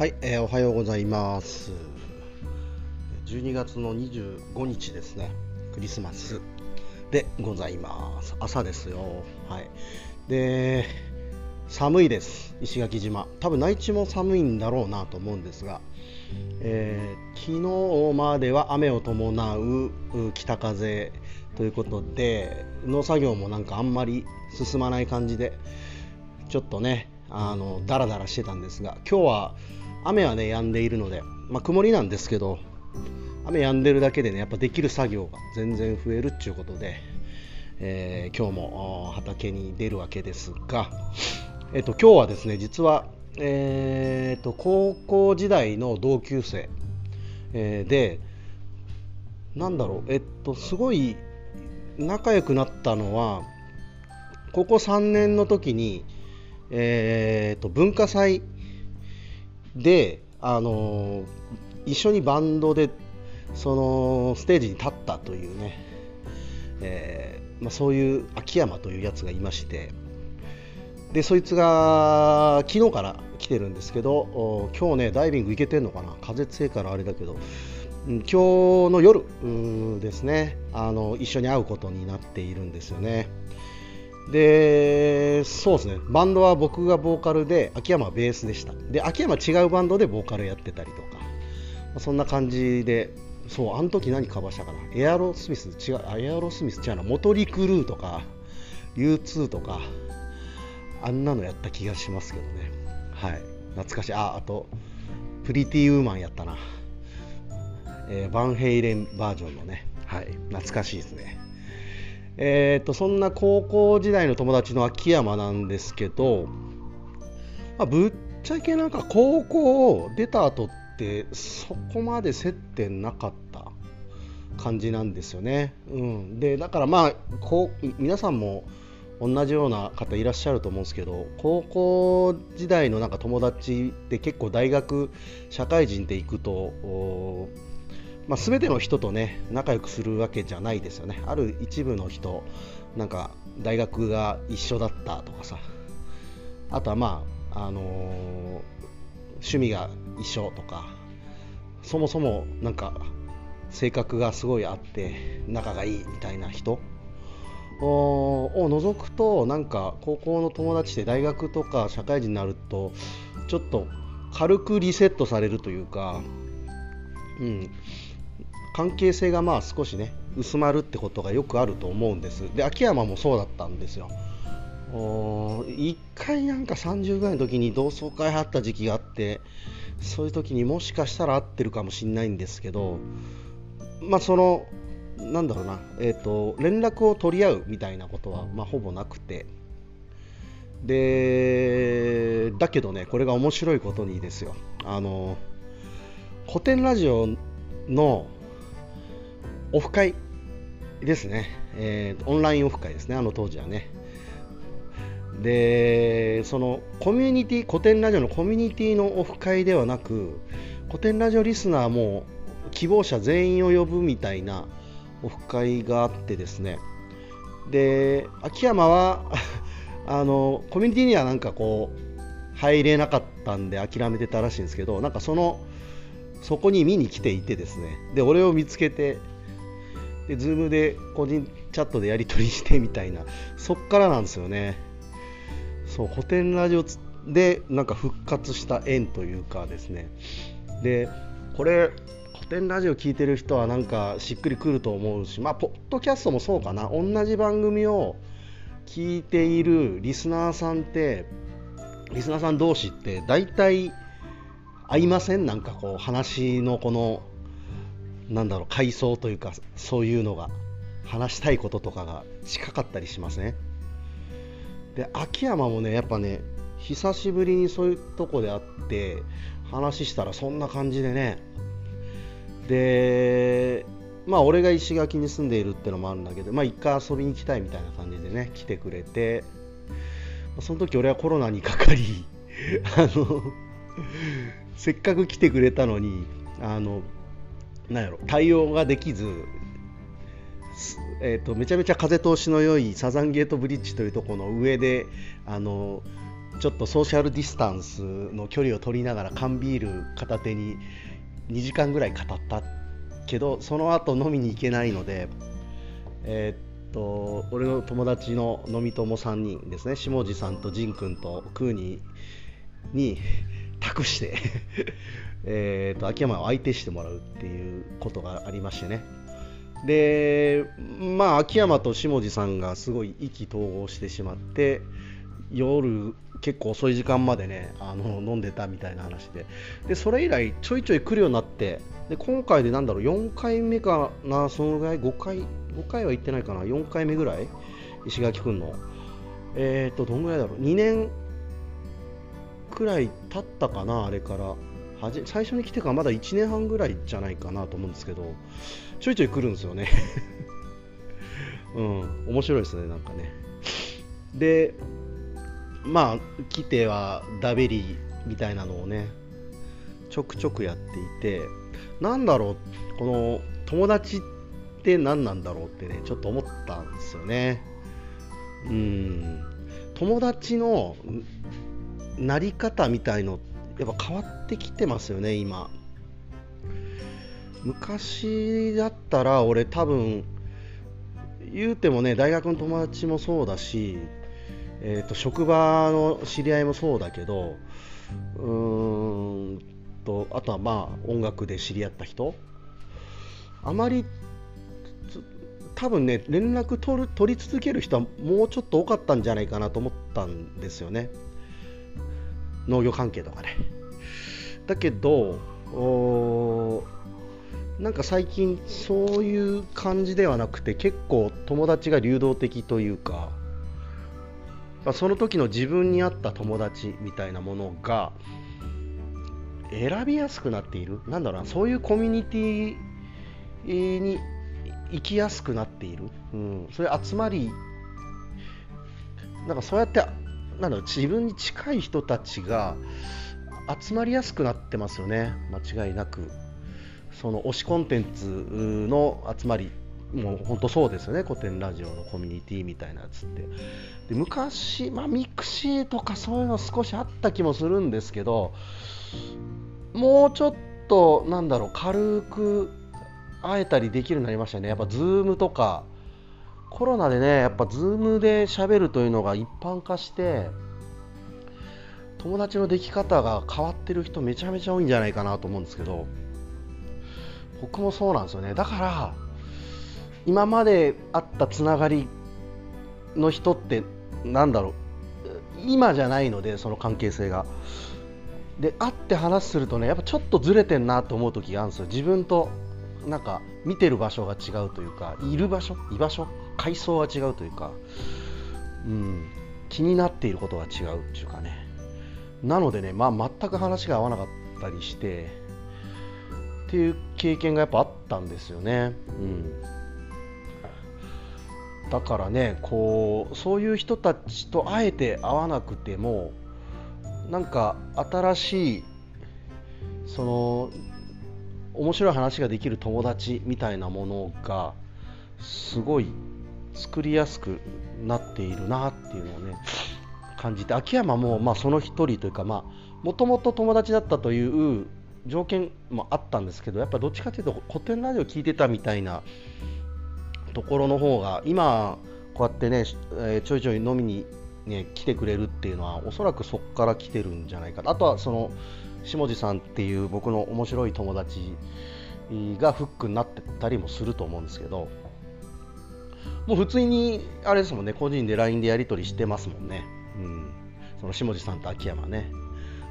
はい、えー、おはようございます。12月の25日ですね、クリスマスでございます。朝ですよ。はい。で、寒いです、石垣島。多分内地も寒いんだろうなと思うんですが、えー、昨日までは雨を伴う北風ということで、農作業もなんかあんまり進まない感じで、ちょっとね、あのダラダラしてたんですが、今日は雨はね止んでいるので、まあ、曇りなんですけど雨止んでるだけでねやっぱできる作業が全然増えるっていうことで、えー、今日も畑に出るわけですが、えっと、今日はですね実は、えー、と高校時代の同級生、えー、でなんだろうえっとすごい仲良くなったのは高校3年の時に、えー、と文化祭で、あの一緒にバンドでそのステージに立ったというね、えー、まあ、そういう秋山というやつがいましてでそいつが昨日から来てるんですけど今日ねダイビング行けてんのかな？風強いからあれだけど今日の夜ですねあの一緒に会うことになっているんですよね。で、そうですね、バンドは僕がボーカルで、秋山はベースでした。で、秋山は違うバンドでボーカルやってたりとか、まあ、そんな感じで、そう、あの時何カバーしたかな、エアロスミス、違う、エアロスミス違うな、モトリクルーとか、U2 とか、あんなのやった気がしますけどね。はい、懐かしい。あ、あと、プリティウーマンやったな。えー、バンヘイレンバージョンのね、はい、懐かしいですね。えーと、そんな高校時代の友達の秋山なんですけど、まあ、ぶっちゃけなんか高校を出た後ってそこまで接点なかった感じなんですよね。うん、でだからまあこう皆さんも同じような方いらっしゃると思うんですけど高校時代のなんか友達って結構大学社会人で行くとまあ、全ての人とね仲良くするわけじゃないですよね。ある一部の人なんか大学が一緒だったとかさ。あとはまあ、あのー、趣味が一緒とか。そもそもなんか性格がすごいあって仲がいいみたいな人。を除くとなんか高校の友達で大学とか社会人になるとちょっと軽くリセットされるというか、うん、関係性がまあ少しね薄まるってことがよくあると思うんです。で秋山もそうだったんですよ。1回なんか30ぐらいの時に同窓会あった時期があってそういう時にもしかしたら会ってるかもしれないんですけどまあそのなんだろうな、えーと、連絡を取り合うみたいなことは、まあ、ほぼなくて。でだけどねこれが面白いことにですよ。あの古典ラジオのオフ会ですね、えー、オンラインオフ会ですね、あの当時はね。で、そのコミュニティ、古典ラジオのコミュニティのオフ会ではなく、古典ラジオリスナーも希望者全員を呼ぶみたいなオフ会があってですね、で、秋山は あのコミュニティにはなんかこう、入れなかったんで諦めてたらしいんですけど、なんかその、そこに見に来ていてですね、で、俺を見つけて、で Zoom で個人チャットでやり取りしてみたいな。そっからなんですよね。そう古典ラジオでなんか復活した縁というかですね。でこれ古典ラジオ聞いてる人はなんかしっくりくると思うしまあポッドキャストもそうかな。同じ番組を聞いているリスナーさんってリスナーさん同士って大体合いません？なんかこう話のこのなんだろう階層というかそういうのが話したいこととかが近かったりしますね。で秋山もねやっぱね久しぶりにそういうとこで会って話したらそんな感じでね。でまあ俺が石垣に住んでいるってのもあるんだけどまあ一回遊びに来たいみたいな感じでね来てくれて。その時俺はコロナにかかり あのせっかく来てくれたのにあのなんやろ対応ができず、えーと、めちゃめちゃ風通しの良いサザンゲートブリッジというところの上であのちょっとソーシャルディスタンスの距離を取りながら缶ビール片手に2時間ぐらい語ったけどその後飲みに行けないのでえー、っと俺の友達の飲み友3人ですね下地さんと仁君とクーニーに託してえと秋山を相手してもらうっていうことがありましてね。でまあ秋山と下地さんがすごい意気投合してしまって夜結構遅い時間までねあの飲んでたみたいな話で。でそれ以来ちょいちょい来るようになってで今回でなんだろう4回目かなそのぐらい5回5回は行ってないかな4回目ぐらい石垣くんの。えっ、ー、とどんぐらいだろう2年くらい経ったかなあれから。はじ最初に来てからまだ1年半ぐらいじゃないかなと思うんですけどちょいちょい来るんですよね。うん面白いですねなんかね。でまあ来てはダベリみたいなのをねちょくちょくやっていてなんだろうこの友達って何なんだろうってねちょっと思ったんですよね。うん。友達のなり方みたいのってやっぱ変わってきてますよね今。昔だったら俺多分言うてもね大学の友達もそうだしえーと、職場の知り合いもそうだけどうーんとあとはまあ音楽で知り合った人。あまり多分ね連絡取る取り続ける人はもうちょっと多かったんじゃないかなと思ったんですよね。農業関係とかね。だけどなんか最近そういう感じではなくて結構友達が流動的というかその時の自分に合った友達みたいなものが選びやすくなっている。なんだろうなそういうコミュニティに行きやすくなっている、うん、そういう集まりなんかそうやってなんだろう自分に近い人たちが集まりやすくなってますよね。間違いなく。その推しコンテンツの集まりもう本当そうですよね。コテンラジオのコミュニティみたいなやつって。で昔、まあ、ミクシーとかそういうの少しあった気もするんですけどもうちょっとなんだろう軽く会えたりできるようになりましたね。やっぱ Zoom とかコロナでねやっぱ Zoom で喋るというのが一般化して友達のでき方が変わってる人めちゃめちゃ多いんじゃないかなと思うんですけど僕もそうなんですよね。だから今まであったつながりの人ってなんだろう。今じゃないのでその関係性が。で会って話するとねやっぱちょっとずれてんなと思う時があるんですよ。自分となんか見てる場所が違うというかいる場所？居場所？階層が違うというか、うん、気になっていることが違うっていうかねなのでね、まあ、全く話が合わなかったりしてっていう経験がやっぱあったんですよね。うんだからねこうそういう人たちとあえて会わなくてもなんか新しいその面白い話ができる友達みたいなものがすごい作りやすくなっているなっていうのをね感じて秋山もまあその一人というかまあもともと友達だったという条件もあったんですけどやっぱどっちかというと古典ラジオ聞いてたみたいなところの方が今こうやってね、えー、ちょいちょい飲みに、ね、来てくれるっていうのはおそらくそこから来てるんじゃないかあとはその下地さんっていう僕の面白い友達がフックになってたりもすると思うんですけどもう普通にあれですもんね個人で LINE でやり取りしてますもんね、うん、その下地さんと秋山ね。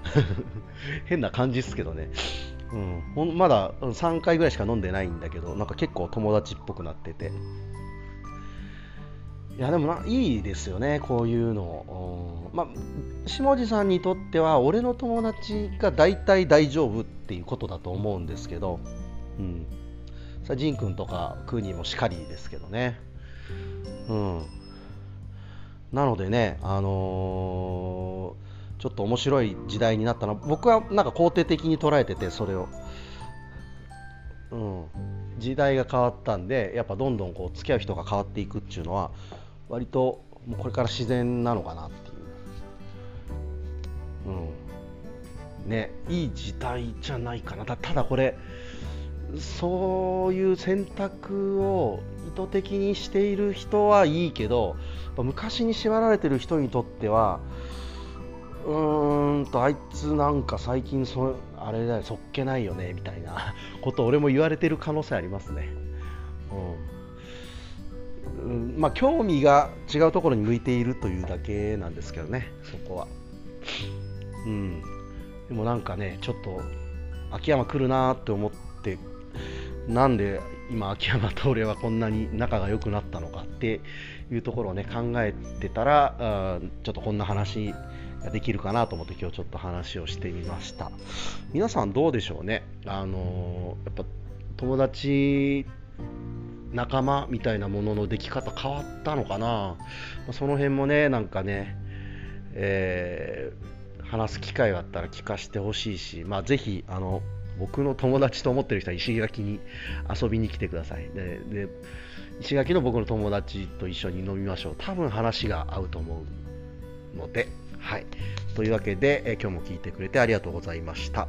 変な感じですけどね。うん、まだ3回ぐらいしか飲んでないんだけどなんか結構友達っぽくなってて。いやでもないいですよねこういうの、うん、まあ下地さんにとっては俺の友達が大体大丈夫っていうことだと思うんですけど。うん。さあジン君とかクーニーもしかりですけどね。うん。なのでねあのーちょっと面白い時代になったの僕はなんか肯定的に捉えててそれを、うん、時代が変わったんでやっぱどんどんこう付き合う人が変わっていくっていうのは割ともうこれから自然なのかなっていう。うん。ねいい時代じゃないかな。たただこれそういう選択を意図的にしている人はいいけど昔に縛られてる人にとってはうーんとあいつなんか最近そあれだよそっけないよねみたいな こと俺も言われてる可能性ありますね。うん、うん、まあ興味が違うところに向いているというだけなんですけどねそこは。うん、でもなんかねちょっと秋山来るなって思って なんで今秋山と俺はこんなに仲が良くなったのかっていうところをね考えてたらちょっとこんな話ができるかなと思って今日ちょっと話をしてみました。皆さんどうでしょうね？あのやっぱ友達仲間みたいなもののでき方変わったのかな？その辺もねなんかね、えー、話す機会があったら聞かせてほしいし、まあ、ぜひあの僕の友達と思ってる人は石垣に遊びに来てください。でで石垣の僕の友達と一緒に飲みましょう。多分話が合うと思うので。はい。というわけで、え今日も聞いてくれてありがとうございました。